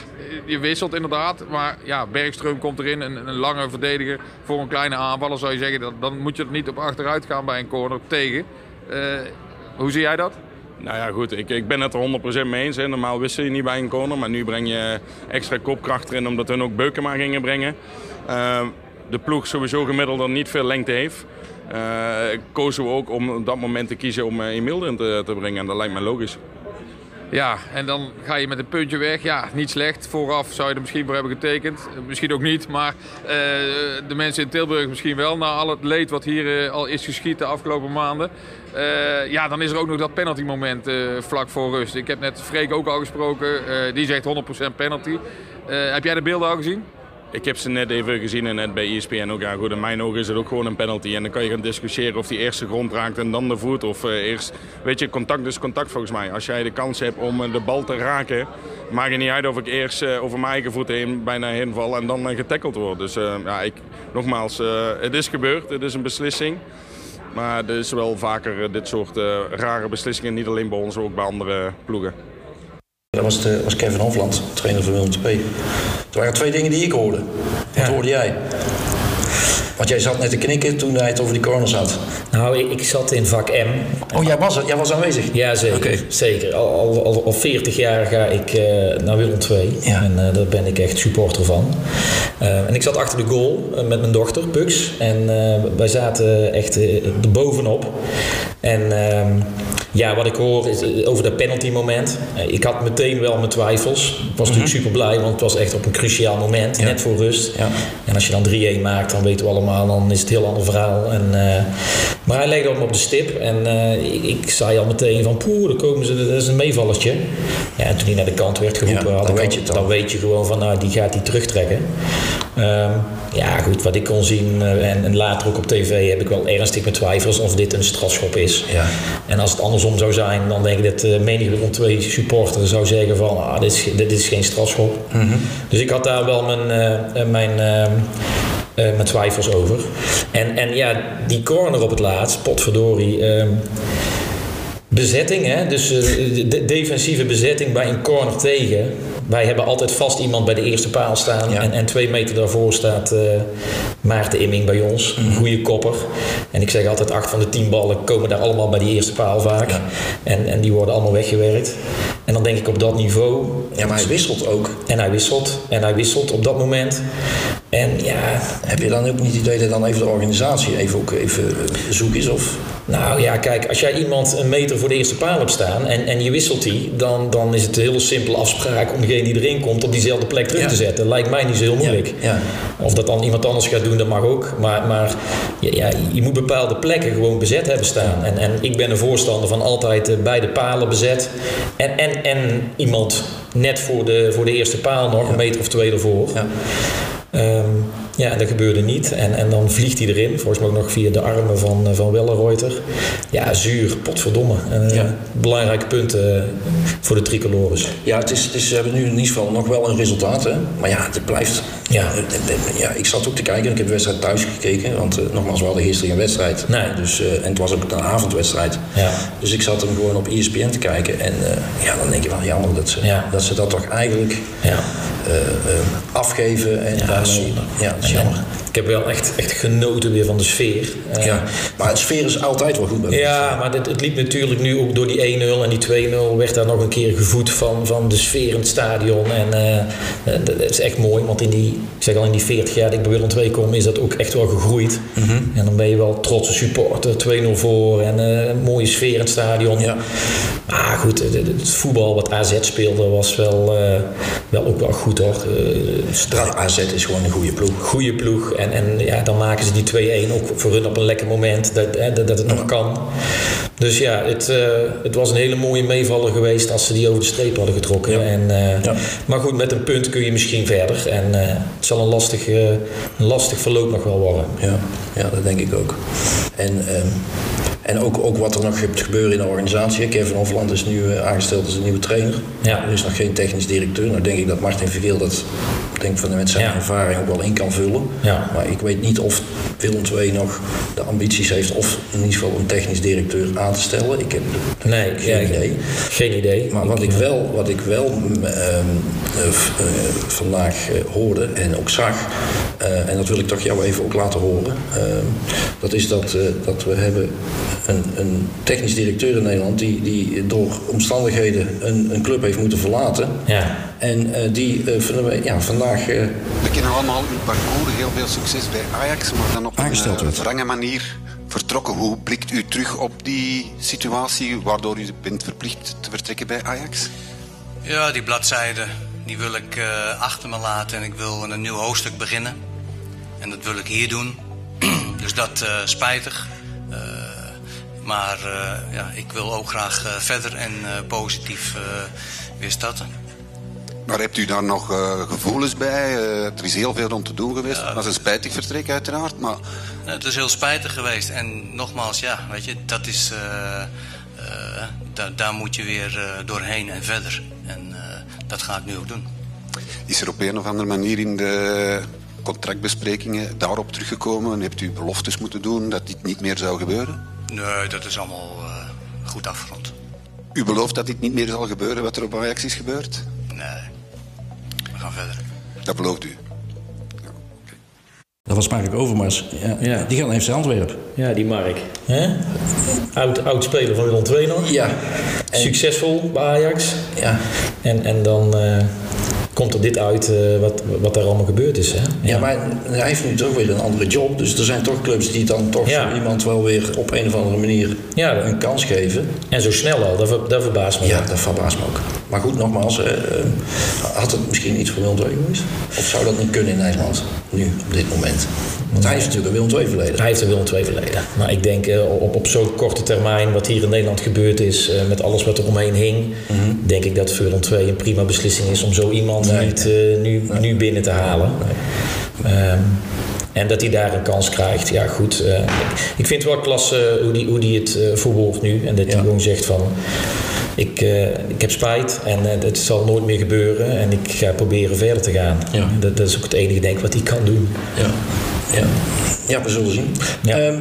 je wisselt inderdaad. Maar ja, Bergström komt erin. Een, een, lange verdediger voor een kleine aanvaller zou je zeggen. Dan moet je er niet op achteruit gaan bij een corner tegen. Hoe zie jij dat? Nou ja, goed. Ik, ik ben het er 100% mee eens. Hè. Normaal wissel je niet bij een corner. Maar nu breng je extra kopkracht erin omdat hun ook Beukema gingen brengen. de ploeg sowieso gemiddeld dan niet veel lengte heeft. Uh, kozen we ook om op dat moment te kiezen om uh, Emil erin te, brengen. En dat lijkt me logisch. Ja, en dan ga je met een puntje weg. Ja, niet slecht. Vooraf zou je er misschien voor hebben getekend. Misschien ook niet. Maar de mensen in Tilburg misschien wel. Na al het leed wat hier al is geschiet de afgelopen maanden. Ja, dan is er ook nog dat penalty moment vlak voor rust. Ik heb net Freek ook al gesproken. die zegt 100% penalty. heb jij de beelden al gezien? Ik heb ze net even gezien en net bij ESPN ook. Ja, goed, in mijn ogen is het ook gewoon een penalty. En dan kan je gaan discussiëren of die eerst de grond raakt en dan de voet. Of uh, eerst, weet je, contact is contact volgens mij. Als jij de kans hebt om uh, de bal te raken, maakt het niet uit of ik eerst uh, over mijn eigen voeten heen bijna heen val en dan getackeld word. Dus ja, ik, nogmaals, het is gebeurd. Het is een beslissing. Maar er is wel vaker dit soort rare beslissingen, niet alleen bij ons, ook bij andere ploegen. Dat was, de, was Kevin Hofland, trainer van Willem II. Er waren twee dingen die ik hoorde. Wat hoorde jij? Want jij zat net te knikken toen hij het over die corners had. Nou, ik, ik zat in vak M. Oh, jij was, jij was aanwezig? Ja, zeker. zeker. Al, al, al, 40 jaar ga ik uh, naar Willem II. Ja. En uh, daar ben ik echt supporter van. Uh, en ik zat achter de goal met mijn dochter, Pux. En wij zaten echt er bovenop. En ehm, ja, wat ik hoor is eh, over dat penalty moment. Eh, ik had meteen wel mijn twijfels. Ik was natuurlijk mhm. super blij, want het was echt op een cruciaal moment, net voor rust. Ja. En als je dan 3-1 maakt, dan weten we allemaal, dan is het een heel ander verhaal. En, uh, maar hij legde hem op de stip en uh, ik, ik, zei al meteen van, poeh, dan komen ze, dat is een meevallertje. Ja, en toen hij naar de kant werd geroepen, dan, weet je dan weet je gewoon van, nou, die gaat hij terugtrekken. Um, ja, goed, wat ik kon zien en, en, later ook op tv heb ik wel ernstig mijn twijfels of dit een strafschop is. Ja. En als het andersom zou zijn, dan denk ik dat uh, menige rond twee supporters zou zeggen van ah, dit, is, dit is geen strafschop. Mm -hmm. Dus ik had daar wel mijn, uh, mijn, uh, mijn twijfels over. En, en ja, die corner op het laatst, potverdorie. Ehm, bezetting, hè? dus de defensieve bezetting bij een corner tegen wij hebben altijd vast iemand bij de eerste paal staan. En, en twee meter daarvoor staat uh, Maarten Imming bij ons. Een mhm. goede kopper. En ik zeg altijd, acht van de tien ballen komen daar allemaal bij die eerste paal vaak. En, en die worden allemaal weggewerkt. En dan denk ik op dat niveau. Ja, maar hij wisselt ook. En hij wisselt. En hij wisselt op dat moment. En ja. Heb je dan ook niet het idee dat dan even de organisatie even ook even zoek is? Of? Nou ja, kijk, als jij iemand een meter voor de eerste paal hebt staan en, en je wisselt die, dan, dan is het een hele simpele afspraak om degene die erin komt op diezelfde plek terug te zetten. Lijkt mij niet zo heel moeilijk. Ja. Of dat dan iemand anders gaat doen, dat mag ook. Maar, maar ja, je moet bepaalde plekken gewoon bezet hebben staan. En, en ik ben een voorstander van altijd uh, beide palen bezet. En, en, en iemand net voor de, voor de eerste paal nog, een meter of twee ervoor. Um, ja, dat gebeurde niet. En, en dan vliegt hij erin, volgens mij ook nog via de armen van, eh, van Wellenreuter. Ja, zuur, potverdomme. Uh, ja. Belangrijke punten uh, voor de tricolores. Ja, het is, het is, we hebben nu in ieder geval nog wel een resultaat. Hè? Maar ja, het blijft. Ja. ja, ik zat ook te kijken. Ik heb de wedstrijd thuis gekeken. Want nogmaals, we hadden gisteren een wedstrijd. Nee. Dus, en het was ook een avondwedstrijd. Ja. Dus ik zat hem gewoon op ESPN te kijken. En ja, dan denk je wel jammer dat ze, ja. dat, ze dat toch eigenlijk ja. afgeven. En ja, daarmee, ja, jammer. Ik heb wel echt, echt genoten weer van de sfeer. Ja, eh, maar de sfeer is altijd wel goed bij Ja, maar het, het liep natuurlijk nu ook door die 1-0 en die 2-0 werd daar nog een keer gevoed van, van de sfeer in het stadion. En uh, dat is echt mooi, want in die, ik zeg al in die 40 jaar dat ik bij Willem 2 kom, is dat ook echt wel gegroeid. Mhm. En dan ben je wel trotse supporter, 2-0 voor en uh, een mooie sfeer in het stadion. Ja. Maar goed, het, voetbal wat AZ speelde was wel, wel ook wel goed hoor. AZ is gewoon een goede ploeg. Goede ploeg. En, en ja, dan maken ze die 2-1 ook voor hun op een lekker moment dat, hè, dat, dat, het nog kan. Dus ja, het, uh, het was een hele mooie meevaller geweest als ze die over de streep hadden getrokken. En, uh, ja. Maar goed, met een punt kun je misschien verder. En uh, het zal een lastig, een lastig verloop nog wel worden. Ja, ja dat denk ik ook. En, ehm, en ook, ook wat er nog gaat gebeuren in de organisatie. Kevin Hofland is nu aangesteld als een nieuwe trainer. Ja. Er is nog geen technisch directeur. Nou denk ik dat Martin Vergeel dat denk van, met zijn ervaring ook wel in kan vullen. Ja. Maar ik weet niet of Willem II nog de ambities heeft of in ieder geval een technisch directeur aan te stellen. Ik heb nee, geen idee. Geen idee. Maar wat ik wel, wat ik wel ehm, eh, eh, vandaag eh, hoorde en ook zag, en dat wil ik toch jou even ook laten horen, ehm, dat is dat, dat we hebben een, een technisch directeur in Nederland die, die door omstandigheden een, een club heeft moeten verlaten. Ja. En die ja, vandaag. we kennen allemaal uw parcours, heel veel succes bij Ajax, maar dan op een uh, manier vertrokken. Hoe blikt u terug op die situatie waardoor u bent verplicht te vertrekken bij Ajax? Ja, die bladzijde die wil ik uh, achter me laten en ik wil een nieuw hoofdstuk beginnen. En dat wil ik hier doen. dus dat uh, spijtig. Maar ja, ik wil ook graag verder en positief weer starten. Maar hebt u daar nog uh, gevoelens bij? Uh, er is heel veel om te doen geweest. Dat is een spijtig vertrek uiteraard, maar... Het is heel spijtig geweest. En nogmaals, ja, weet je, dat is... Uh, da daar moet je weer doorheen en verder. En dat ga ik nu ook doen. Is er op een of andere manier in de contractbesprekingen daarop teruggekomen? Hebt u beloftes moeten doen dat dit niet meer zou gebeuren? Nee, dat is allemaal goed afgerond. U belooft dat dit niet meer zal gebeuren wat er op Ajax is gebeurd? Nee gaan verder. Dat belooft u? Ja, Dat was Mark Overmars. Ja, ja. Die gaat naar FC Antwerpen. Ja, die Mark. Hè? Oud, oud speler van Willem II nog. Ja. Succesvol bij Ajax. Ja. En, en dan... Uh komt er dit uit uh, wat, wat daar allemaal gebeurd is. Hè? Ja. ja. maar hij heeft nu toch weer een andere job. Dus er zijn toch clubs die dan toch ja. iemand wel weer op een of andere manier ja. een kans geven. En zo snel al, dat, dat verbaast me. Ja, dat verbaast me ook. Maar goed, nogmaals, uh, had het misschien iets voor Willem II geweest? Of zou dat niet kunnen in Nederland, nu, op dit moment? Want hij heeft natuurlijk een Willem II verleden. Hij heeft een Willem II verleden. Maar ik denk uh, op, op zo'n korte termijn, wat hier in Nederland gebeurd is, met alles wat er omheen hing, mm -hmm. denk ik dat Willem II een prima beslissing is om zo iemand niet nu, nu binnen te halen. Um, en dat hij daar een kans krijgt. Ja, goed. Ik vind het wel klasse hoe die, hoe die het verwoordt nu. En dat hij gewoon zegt van... Ik, uh, ik heb spijt en het zal nooit meer gebeuren. En ik ga proberen verder te gaan. Ja. Dat, dat, is ook het enige denk wat hij kan doen. Ja. ja. Ja, we zullen zien. Ja. Ehm,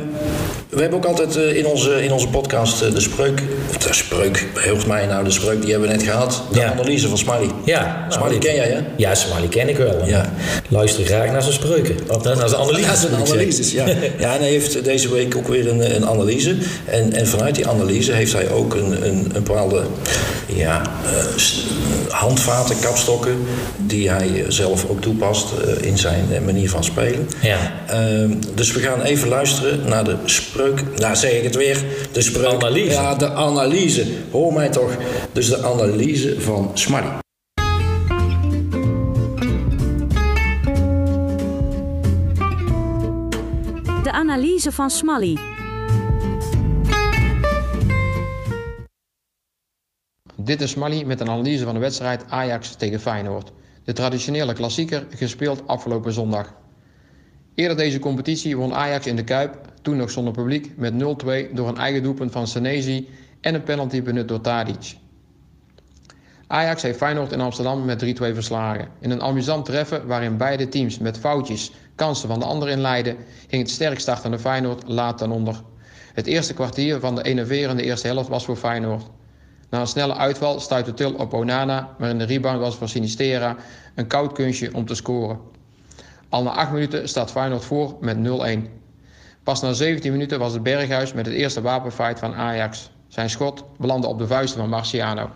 we hebben ook altijd uh, in, onze, in onze podcast de spreuk. De spreuk, volgens mij nou, de spreuk die hebben we net gehad. De analyse van Smiley. Ja. Smiley nou, ken jij, hè? Ja, Smiley ken ik wel. Ja. Luister graag naar zijn spreuken. Of naar zijn analyses. Ja, zijn analyses, ja. ja, en hij heeft deze week ook weer een, een analyse. En, en vanuit die analyse heeft hij ook een, een, een bepaalde ja, uh, handvaten, kapstokken. die hij zelf ook toepast in zijn manier van spelen. Ja. Ehm, dus we gaan even luisteren naar de spreuk. Nou, zeg ik het weer. De spreuk. Analyse. Ja, de analyse. Hoor mij toch. Dus de analyse van Smiley. De analyse van Smally. Dit is Smally met een analyse van de wedstrijd Ajax tegen Feyenoord. De traditionele klassieker gespeeld afgelopen zondag. Eerder deze competitie won Ajax in de Kuip, toen nog zonder publiek, met 0-2 door een eigen doelpunt van Senesi en een penalty benut door Tadic. Ajax heeft Feyenoord in Amsterdam met 3-2 verslagen. In een amusant treffen waarin beide teams met foutjes kansen van de ander inleiden, ging het sterk startende Feyenoord laat ten onder. Het eerste kwartier van de enerverende eerste helft was voor Feyenoord. Na een snelle uitval stuitte Til op Onana, maar in de rebound was voor Sinistera een koud kunstje om te scoren. Al na 8 minuten staat Feyenoord voor met 0-1. Pas na 17 minuten was het Berghuis met het eerste wapenfight van Ajax. Zijn schot belandde op de vuisten van Marciano.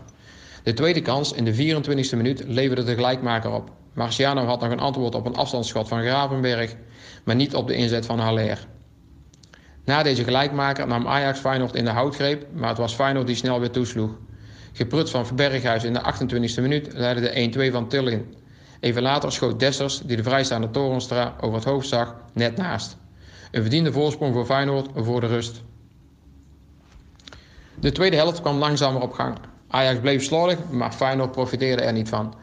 De tweede kans in de 24e minuut leverde de gelijkmaker op. Marciano had nog een antwoord op een afstandsschot van Gravenberg, maar niet op de inzet van Haller. Na deze gelijkmaker nam Ajax Feyenoord in de houtgreep, maar het was Feyenoord die snel weer toesloeg. Geprut van Berghuis in de 28e minuut leidde de 1-2 van Tillin. Even later schoot Dessers, die de vrijstaande Torenstra over het hoofd zag, net naast. Een verdiende voorsprong voor Feyenoord voor de rust. De tweede helft kwam langzamer op gang. Ajax bleef slordig, maar Feyenoord profiteerde er niet van.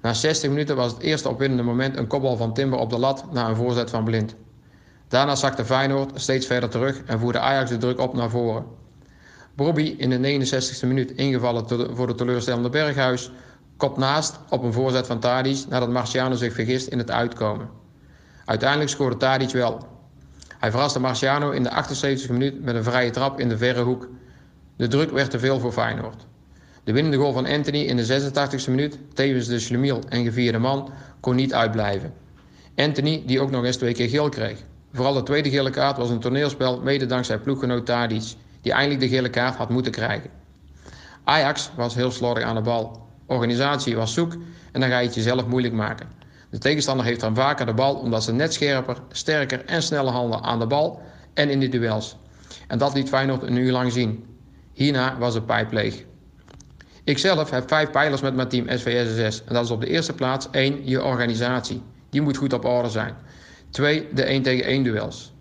Na 60 minuten was het eerste opwindende moment een kopbal van Timber op de lat na een voorzet van Blind. Daarna zakte Feyenoord steeds verder terug en voerde Ajax de druk op naar voren. Bobby in de 69e minuut ingevallen voor de teleurstellende Berghuis Kop naast op een voorzet van Tadic nadat Marciano zich vergist in het uitkomen. Uiteindelijk scoorde Tadic wel. Hij verraste Marciano in de 78e minuut met een vrije trap in de verre hoek. De druk werd te veel voor Feyenoord. De winnende goal van Anthony in de 86e minuut, tevens de schlemiel en gevierde man, kon niet uitblijven. Anthony die ook nog eens twee keer geel kreeg. Vooral de tweede gele kaart was een toneelspel mede dankzij ploeggenoot Tadic, die eindelijk de gele kaart had moeten krijgen. Ajax was heel slordig aan de bal. Organisatie was zoek en dan ga je het jezelf moeilijk maken. De tegenstander heeft dan vaker de bal omdat ze net scherper, sterker en sneller handelen aan de bal en in de duels. En dat liet Feyenoord een uur lang zien. Hierna was het pijp leeg. Ikzelf heb vijf pijlers met mijn team SVSSS. En dat is op de eerste plaats 1. Je organisatie. Die moet goed op orde zijn. 2. De 1 tegen 1 duels.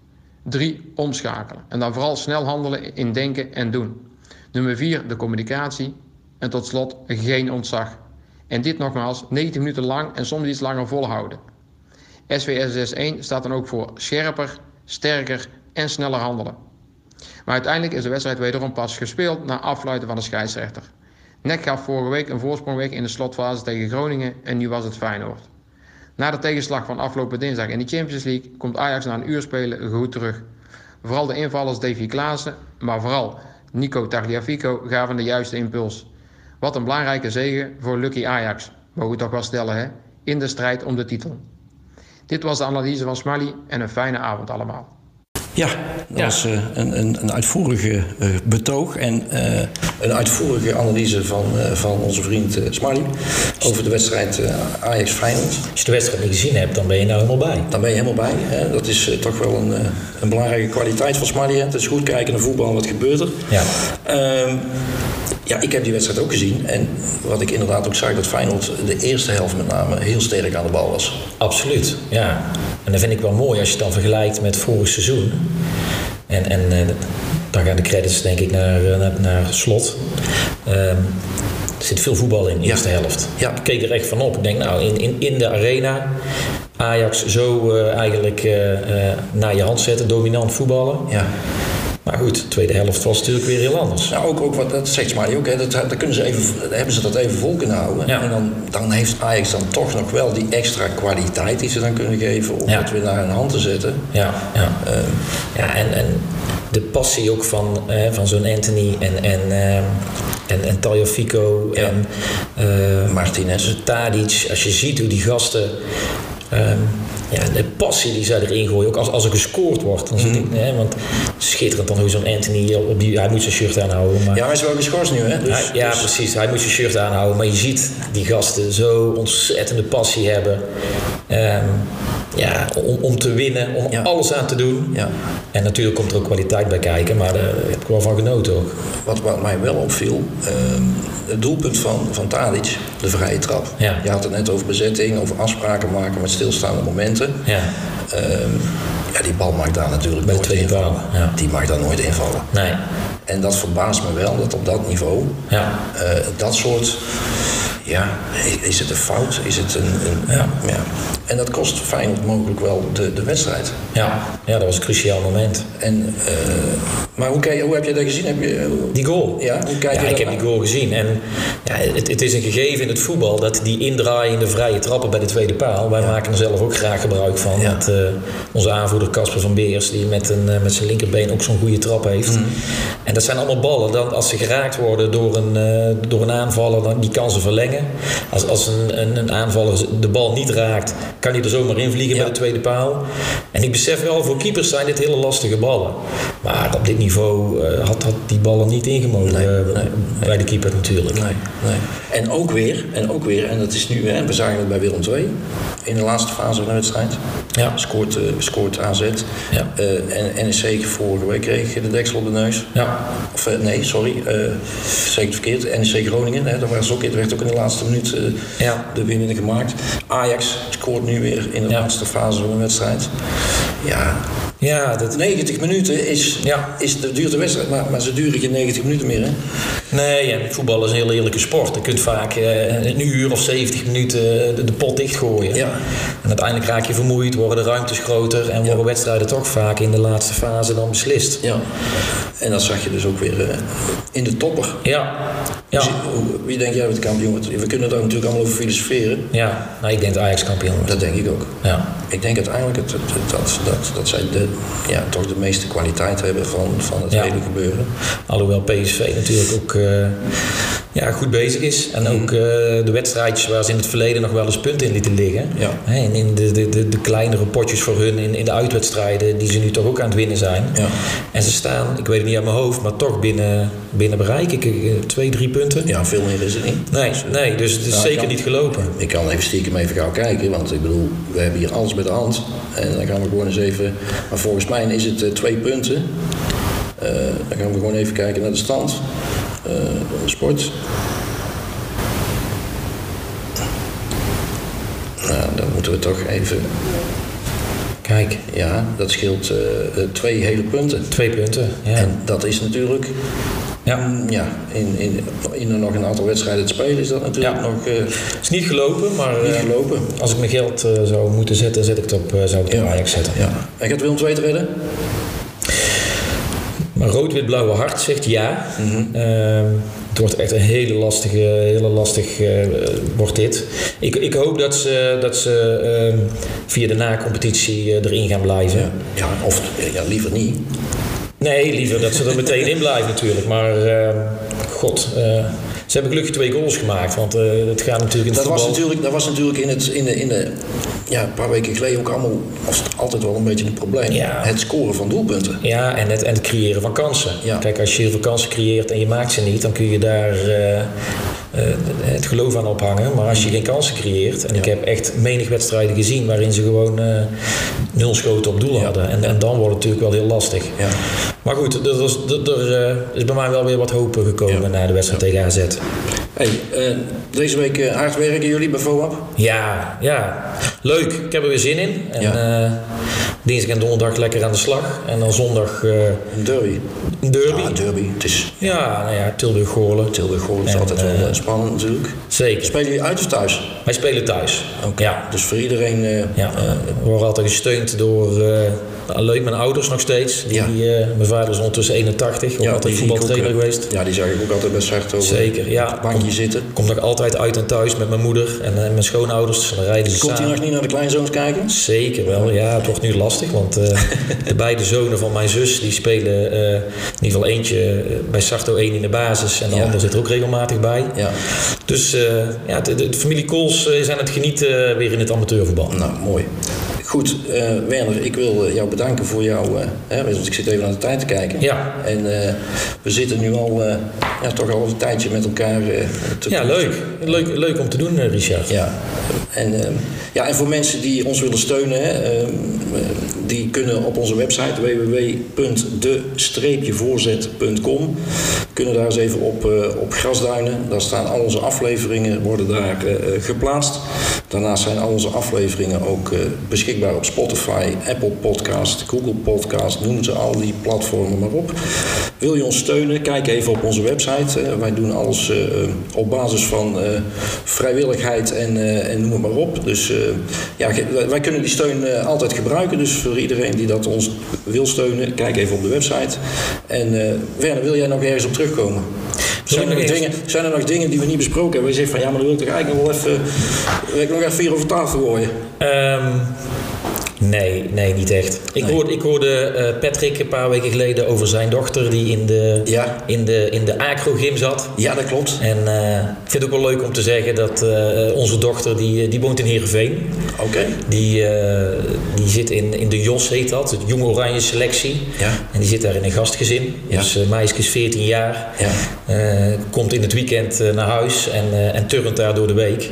3. Omschakelen. En dan vooral snel handelen in denken en doen. Nummer 4. De communicatie. En tot slot geen ontzag. En dit nogmaals 90 minuten lang en soms iets langer volhouden. SVSS 1 staat dan ook voor scherper, sterker en sneller handelen. Maar uiteindelijk is de wedstrijd wederom pas gespeeld na afluiten van de scheidsrechter. NEC gaf vorige week een voorsprong weg in de slotfase tegen Groningen en nu was het Feyenoord. Na de tegenslag van afgelopen dinsdag in de Champions League komt Ajax na een uur spelen goed terug. Vooral de invallers Davy Klaassen, maar vooral Nico Tagliafico gaven de juiste impuls. Wat een belangrijke zegen voor Lucky Ajax, mogen we toch wel stellen, hè? in de strijd om de titel. Dit was de analyse van Smally en een fijne avond allemaal. Ja, dat was uh, een, een, een, uitvoerige uh, betoog en uh, een uitvoerige analyse van, van onze vriend Smiley over de wedstrijd Ajax-Feyenoord. Als je de wedstrijd niet gezien hebt, dan ben je nou helemaal bij. Dan ben je helemaal bij. Hè? Dat is toch wel een, een belangrijke kwaliteit van Smiley. Het is goed kijken naar voetbal, wat gebeurt er. Ja. Ehm, ja, ik heb die wedstrijd ook gezien. En wat ik inderdaad ook zag, dat Feyenoord de eerste helft met name heel sterk aan de bal was. Absoluut, ja. En dat vind ik wel mooi als je het dan vergelijkt met vorig seizoen. En, en uh, dan gaan de credits denk ik naar, eh, naar, naar slot. Uh, er zit veel voetbal in de eerste helft. Ja. Ik keek er echt van op. Ik denk, nou, in, in, in de arena Ajax zo uh, eigenlijk naar je hand zetten, dominant voetballen. Ja Maar goed, de tweede helft was natuurlijk weer heel anders. Nou, ook, ook wat, dat zegt Smiley ook, hè, dat, dat kunnen ze even, hebben ze dat even vol kunnen houden. En dan, dan heeft Ajax dan toch nog wel die extra kwaliteit die ze dan kunnen geven om het weer naar hun hand te zetten. Ja, ja. Uh, ja en, en de passie ook van, van zo'n Anthony en, en, uh, en, en Taljafico ja. en uh, Martinez. Tadic. Als je ziet hoe die gasten Um, ja, de passie die zij erin gooien, ook als, als er gescoord wordt. Dan mm. ik, hè, want schitterend dan hoe zo'n Anthony op die, hij moet zijn shirt aanhouden. Maar, ja, hij is wel geschorst nu, hè? Dus, ja, dus- precies. Hij moet zijn shirt aanhouden. Maar je ziet die gasten zo ontzettende passie hebben. Um, ja, om, om te winnen, om alles aan te doen. Ja. En natuurlijk komt er ook kwaliteit bij kijken, maar daar heb ik wel van genoten ook. Wat, wat mij wel opviel, um, het doelpunt van, van Tadic, de vrije trap. Ja. Je had het net over bezetting, over afspraken maken met stilstaande momenten. Ja. Um, ja, die bal mag daar natuurlijk bij nooit invallen. Ja. Die mag daar nooit invallen. Nee. En dat verbaast me wel, dat op dat niveau, ja. Uh, dat soort ja, is het een fout? Is het een, een ja. ja. En dat kost Feyenoord mogelijk wel de, de wedstrijd. Ja. ja, dat was een cruciaal moment. En, uh, maar hoe, kijk, hoe heb je dat gezien? Heb je, die goal? Ja, hoe kijk ja ik heb die goal gezien. En ja, het, het, is een gegeven in het voetbal dat die indraaiende vrije trappen bij de tweede paal... wij maken er zelf ook graag gebruik van. Ja. Met, uh, onze aanvoerder Casper van Beers... die met, een, uh, met zijn linkerbeen ook zo'n goede trap heeft. Mm. En dat zijn allemaal ballen. Dan, als ze geraakt worden door een, door een aanvaller... dan die kan ze verlengen. Als, als een, een, een, aanvaller de bal niet raakt, kan hij er zomaar in vliegen bij de tweede paal. En ik besef wel, voor keepers zijn dit hele lastige ballen. Maar op dit niveau uh, had, had die ballen niet ingemogen nee, nee, bij de keeper natuurlijk. Nee, nee. En ook weer, en ook weer, en dat is nu, hè, we zagen het bij Willem II in de laatste fase van de wedstrijd. Ja. Scoort, uh, scoort AZ. Ja. en NEC vorige week kreeg de deksel op de neus. Ja. Of nee, sorry, zeker verkeerd. NEC Groningen, hè, daar was ook, werd ook in de laatste minuut ja. de winnende gemaakt. Ajax scoort nu weer in de laatste fase van de wedstrijd. Ja, ja, dat... 90 minuten is, ja. is de duurt de wedstrijd, maar, maar ze duren geen 90 minuten meer. Hè? Nee, ja, voetbal is een heel eerlijke sport. Je kunt vaak eh, een uur of 70 minuten de, de pot dichtgooien. Ja. En uiteindelijk raak je vermoeid, worden de ruimtes groter en worden wedstrijden toch vaak in de laatste fase dan beslist. Ja. En dat zag je dus ook weer uh, in de topper. Ja. ja. Dus, wie denk jij het kampioen wordt? We kunnen daar natuurlijk allemaal over filosoferen. Ja, nou, ik denk dat Ajax kampioen wordt. Dat denk ik ook. Ja. Ik denk uiteindelijk dat, dat, dat, dat zij de, ja, toch de meeste kwaliteit hebben van, van het hele gebeuren. Alhoewel PSV natuurlijk ook uh, ja, goed bezig is. En ook uh, de wedstrijdjes waar ze in het verleden nog wel eens punten in lieten liggen. Ja. En in de, de, de, de, kleinere potjes voor hun in, in de uitwedstrijden die ze nu toch ook aan het winnen zijn. Ja. En ze staan, ik weet het niet aan mijn hoofd, maar toch binnen, binnen bereik. Ik, eh, twee, drie punten. Ja, veel meer is het niet. Nee, dus, nee dus het is zeker kan, niet gelopen. Ik kan even stiekem even gauw kijken, want ik bedoel, we hebben hier alles bij de hand. En dan gaan we gewoon eens even. Maar volgens mij is het uh, twee punten. Uh, dan gaan we gewoon even kijken naar de stand. Uh, sport. Nou, dan moeten we toch even. Kijk, ja, dat scheelt uh, twee hele punten. Twee punten, ja. En dat is natuurlijk ja. Mm, ja, in, in, in er nog een aantal wedstrijden te spelen is dat natuurlijk nog... Uh, het is niet gelopen, maar niet gelopen. als ik mijn geld uh, zou moeten zetten, zet ik het op, zou ik het ja. op Ajax zetten. Ja. En gaat Willem II te redden? Maar rood-wit-blauwe hart zegt ja. Mm -hmm. het wordt echt een hele lastige, hele lastig wordt dit. Ik, ik hoop dat ze, dat ze ehm, via de na-competitie erin gaan blijven. Ja, ja of ja, liever niet. Nee, liever dat ze er meteen in blijven natuurlijk. Maar uh, god, uh, ze hebben gelukkig twee goals gemaakt. Want uh, het gaat natuurlijk in dat voetbal... Was natuurlijk, dat was natuurlijk in, het, in, de, in de... Ja, een paar weken geleden ook allemaal... het altijd wel een beetje een probleem. Ja. Het scoren van doelpunten. Ja, en het, en het creëren van kansen. Ja. Kijk, als je heel veel kansen creëert en je maakt ze niet... dan kun je daar uh, het geloof aan ophangen. Maar als je geen kansen creëert, en ja. ik heb echt menig wedstrijden gezien waarin ze gewoon uh, nul schoten op doel hadden. En, en, dan wordt het natuurlijk wel heel lastig. Ja. Maar goed, er is, er, uh, is bij mij wel weer wat hoop gekomen na de wedstrijd tegen AZ. Hey, deze week hard werken jullie bij FOAP? Ja, ja, leuk. Ik heb er weer zin in. En, dinsdag en donderdag lekker aan de slag. En dan zondag... een derby. Een derby. Ja, derby. Het is... Ja, nou ja, Tilburg-Goorlen. Tilburg-Goorlen is en, altijd wel spannend natuurlijk. Zeker. Spelen jullie uit of thuis? Wij spelen thuis. Okay. Ja. Dus voor iedereen... Uh, ja. We worden altijd gesteund door, leuk, mijn ouders nog steeds. Die, mijn vader is ondertussen 81, ook ja, altijd voetbaltrainer geweest. Ja, die zag ik ook altijd bij Sarto. Zeker, ja. Bankje zitten. Komt nog altijd uit en thuis met mijn moeder en, mijn schoonouders. Dan rijden ze Komt hij nog niet naar de kleinzoons kijken? Zeker wel, ja. Het wordt nu lastig, want de beide zonen van mijn zus die spelen in ieder geval eentje bij Sarto 1 in de basis en de ander zit er ook regelmatig bij. Ja. Dus ja, de, de, familie Kools aan het genieten weer in het amateurvoetbal. Nou, mooi. Goed, uh, Werner, ik wil jou bedanken voor jou. Uh, hè, want ik zit even naar de tijd te kijken. Ja. En we zitten nu al ja, toch al een tijdje met elkaar te Ja, leuk. leuk. Leuk om te doen, Richard. Ja. En, ja, en voor mensen die ons willen steunen, hè, die kunnen op onze website www.de-voorzet.com kunnen daar eens even op, op grasduinen. Daar staan al onze afleveringen, worden daar geplaatst. Daarnaast zijn al onze afleveringen ook beschikbaar op Spotify, Apple Podcast, Google Podcast, noem ze al die platformen maar op. Wil je ons steunen? Kijk even op onze website. wij doen alles uh, op basis van vrijwilligheid en, en noem het maar op. Dus ja, wij kunnen die steun altijd gebruiken. Dus voor iedereen die dat ons wil steunen, kijk even op de website. En Werner, wil jij nog ergens op terugkomen? Zijn er, nog dingen, zijn er nog dingen die we niet besproken hebben? Je zegt van ja, maar dan wil ik toch eigenlijk nog wel even, wil ik nog even vier over tafel gooien. Um, Nee, nee, niet echt. Ik, hoorde, ik hoorde uh, Patrick een paar weken geleden over zijn dochter die in de, ja. in de, in de acro-gym zat. Ja, dat klopt. En uh, ik vind het ook wel leuk om te zeggen dat uh, onze dochter, die, die woont in Heerenveen. Oké. Die, die zit in, in de JOS, heet dat, het Jong Oranje Selectie. Ja. En die zit daar in een gastgezin. Ja. Dus meisje is 14 jaar. Ja. komt in het weekend naar huis en, en turnt daar door de week.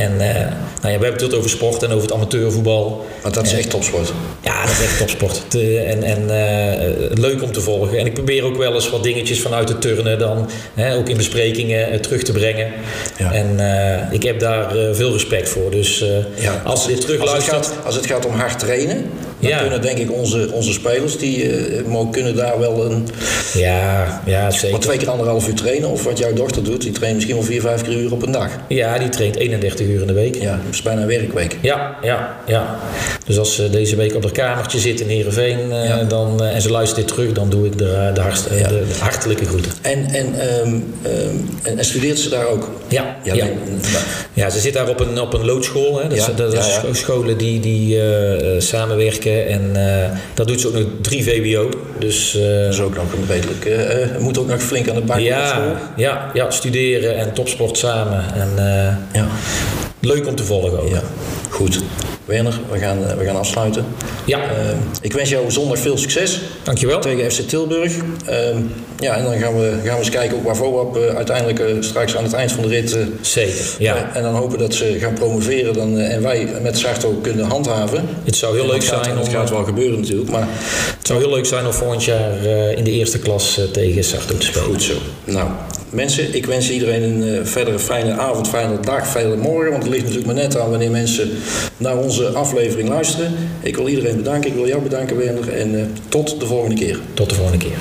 En nou ja, we hebben het over sport en over het amateurvoetbal. Want dat is echt topsport. Ja, dat is echt topsport. en en uh, leuk om te volgen. En ik probeer ook wel eens wat dingetjes vanuit het turnen dan hè, ook in besprekingen uh, terug te brengen. Ja. En ik heb daar veel respect voor. Dus als als het, gaat, als het gaat om hard trainen, dan ja. kunnen denk ik onze, onze spelers, die uh, kunnen daar wel een... Ja, ja zeker. Maar twee keer anderhalf uur trainen. Of wat jouw dochter doet, die traint misschien wel vier, vijf keer uur op een dag. Ja, die traint 31 uur in de week. Ja, dat is bijna een werkweek. Ja, ja, ja. Dus als ze deze week op haar kamertje zit in Heerenveen uh, dan, uh, en ze luistert dit terug, dan doe ik de, de, hartst, ja. de, hartelijke groeten. En, en, um, um, en, studeert ze daar ook? Ja, ja, ja. ja ze zit daar op een, op een loodschool. Hè. Dat, ja. dat is scholen die, die samenwerken en uh, dat doet ze ook nog drie VWO. Dus, uh, dat is ook nog een redelijk. Uh, moet ook nog flink aan de bak ja, ja, ja, studeren en topsport samen. En, ja. Leuk om te volgen ook. Ja. Goed. Werner, we gaan, we gaan afsluiten. Ja. Uh, ik wens jou zondag veel succes. Dankjewel. Tegen FC Tilburg. Uh, ja, en dan gaan we, gaan we eens kijken ook waar VOAP uh, uiteindelijk straks aan het eind van de rit... Zeker, ja. en dan hopen dat ze gaan promoveren dan, en wij met Sarto kunnen handhaven. Het zou heel leuk zijn... Het gaat wel gebeuren natuurlijk, maar... Het zou heel leuk zijn om volgend jaar in de eerste klas tegen Sarto te spelen. Goed zo. Nou, mensen, ik wens iedereen een uh, verdere fijne avond, fijne dag, fijne morgen. Want het ligt natuurlijk maar net aan wanneer mensen naar onze aflevering luisteren. Ik wil iedereen bedanken. Ik wil jou bedanken, Werner. En uh, tot de volgende keer. Tot de volgende keer.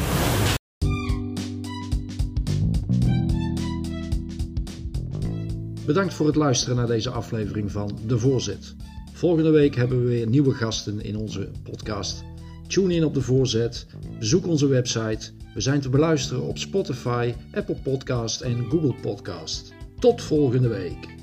Bedankt voor het luisteren naar deze aflevering van De Voorzet. Volgende week hebben we weer nieuwe gasten in onze podcast. Tune in op De Voorzet. Bezoek onze website we zijn te beluisteren op Spotify, Apple Podcast en Google Podcast. Tot volgende week.